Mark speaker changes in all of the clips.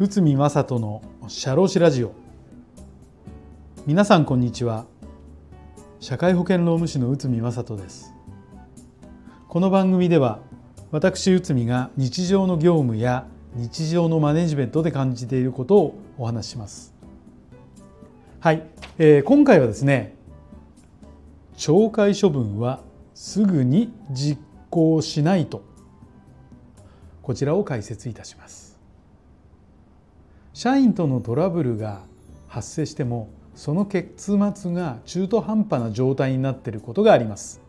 Speaker 1: 内海正人の社労士ラジオ。皆さんこんにちは。社会保険労務士の内海正人です。この番組では私内海が日常の業務や日常のマネジメントで感じていることをお話しします。はい、えー、今回はですね懲戒処分はすぐに実行しないと。こちらを解説いたします。社員とのトラブルが発生してもその結末が中途半端な状態になっていることがあります。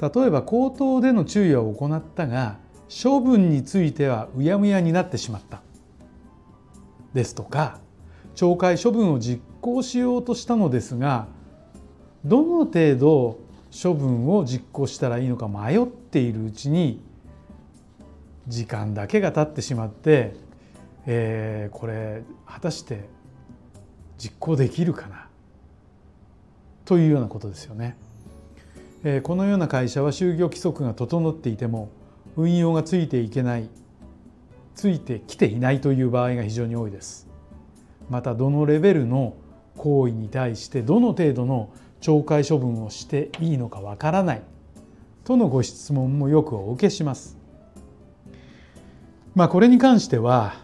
Speaker 1: 例えば口頭での注意は行ったが処分についてはうやむやになってしまった。ですとか懲戒処分を実行しようとしたのですがどの程度処分を実行したらいいのか迷っているうちに時間だけが経ってしまって、えー、これ果たして実行できるかな？というようなことですよね。えー、このような会社は就業規則が整っていても運用がついていけないついてきていないという場合が非常に多いです。またどのレベルの行為に対してどの程度の懲戒処分をしていいのかわからないとのご質問もよくお受けします。まあこれに関しては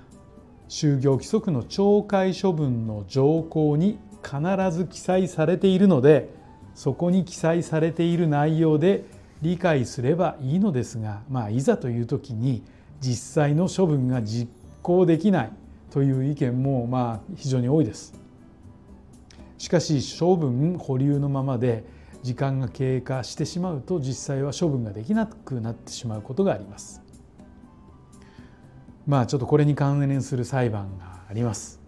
Speaker 1: 就業規則の懲戒処分の条項に必ず記載されているのでそこに記載されている内容で理解すればいいのですが、まあ、いざという時に実際の処分が実行できないという意見もまあ非常に多いです。しかし処分保留のままで時間が経過してしまうと実際は処分ができなくなってしまうことがあります。まあちょっとこれに関連する裁判があります。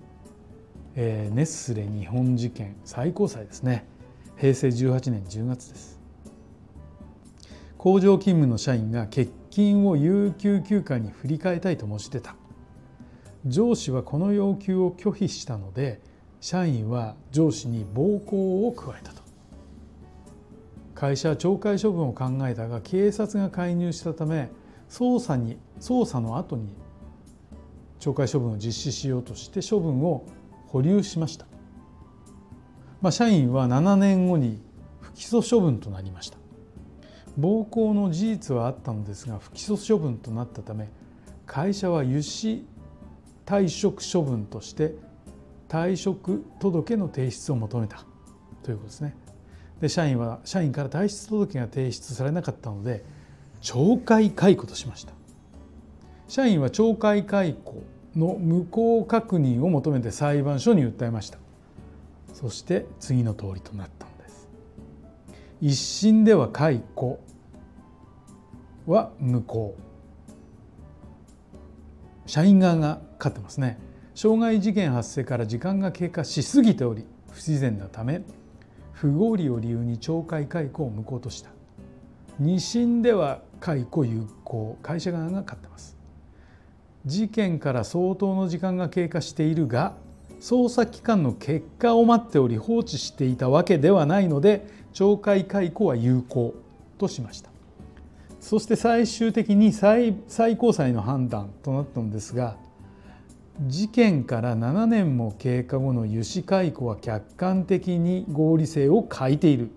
Speaker 1: えー、ネスレ日本事件最高裁ですね平成18年10月です工場勤務の社員が欠勤を有給休暇に振り替えたいと申し出た上司はこの要求を拒否したので社員は上司に暴行を加えたと。会社は懲戒処分を考えたが警察が介入したため捜査に捜査の後に懲戒処分を実施しようとして処分を保留しました、まあ、社員は7年後に不起訴処分となりました。暴行の事実はあったのですが不起訴処分となったため会社は輸し退職処分として退職届の提出を求めたということですね。で社員は社員から退出届が提出されなかったので懲戒解雇としました。社員は懲戒解雇の無効確認を求めて裁判所に訴えました。そして次の通りとなったんです。一審では解雇は無効。社員側が勝ってますね傷害事件発生から時間が経過しすぎており不自然なため不合理を理由に懲戒解雇を無効とした。二審では解雇有効。会社側が勝ってます。事件から相当の時間が経過しているが捜査機関の結果を待っており放置していたわけではないので懲戒解雇は有効としました。そして最終的に最高裁の判断となったのですが事件から7年も経過後の油脂解雇は客観的に合理性を欠いている。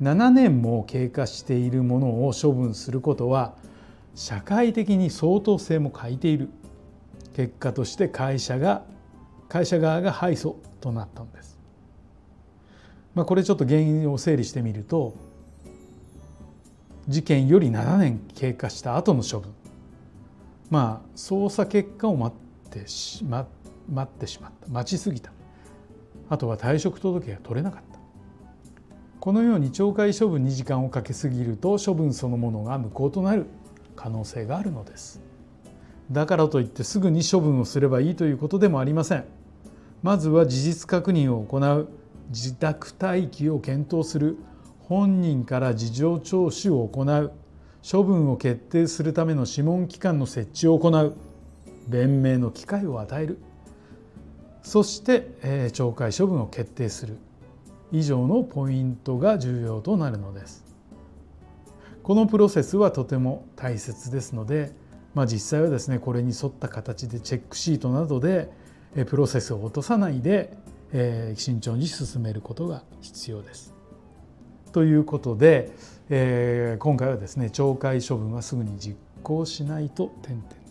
Speaker 1: 7年も経過しているものを処分することは社会的に相当性も欠いている。結果として会社が会社側が敗訴となったのです。まあ、これちょっと原因を整理してみると事件より7年経過した後の処分。まあ捜査結果をってしま待ってしまった。待ちすぎた。あとは退職届が取れなかった。このように懲戒処分に時間をかけすぎると処分そのものが無効となる可能性があるのです。だからといってすぐに処分をすればいいということでもありません。まずは事実確認を行う。自宅待機を検討する。本人から事情聴取を行う。処分を決定するための諮問機関の設置を行う。弁明の機会を与える。そして、えー、懲戒処分を決定する。以上のポイントが重要となるのです。このプロセスはとても大切ですので、まあ、実際はですねこれに沿った形でチェックシートなどでプロセスを落とさないでえ慎重に進めることが必要です。ということで、えー、今回はですね懲戒処分はすぐに実行しないと点々。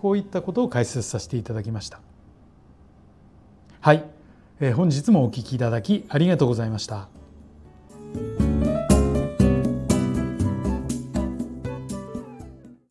Speaker 1: こういったことを解説させていただきました。はい、えー、本日もお聞きいただきありがとうございました。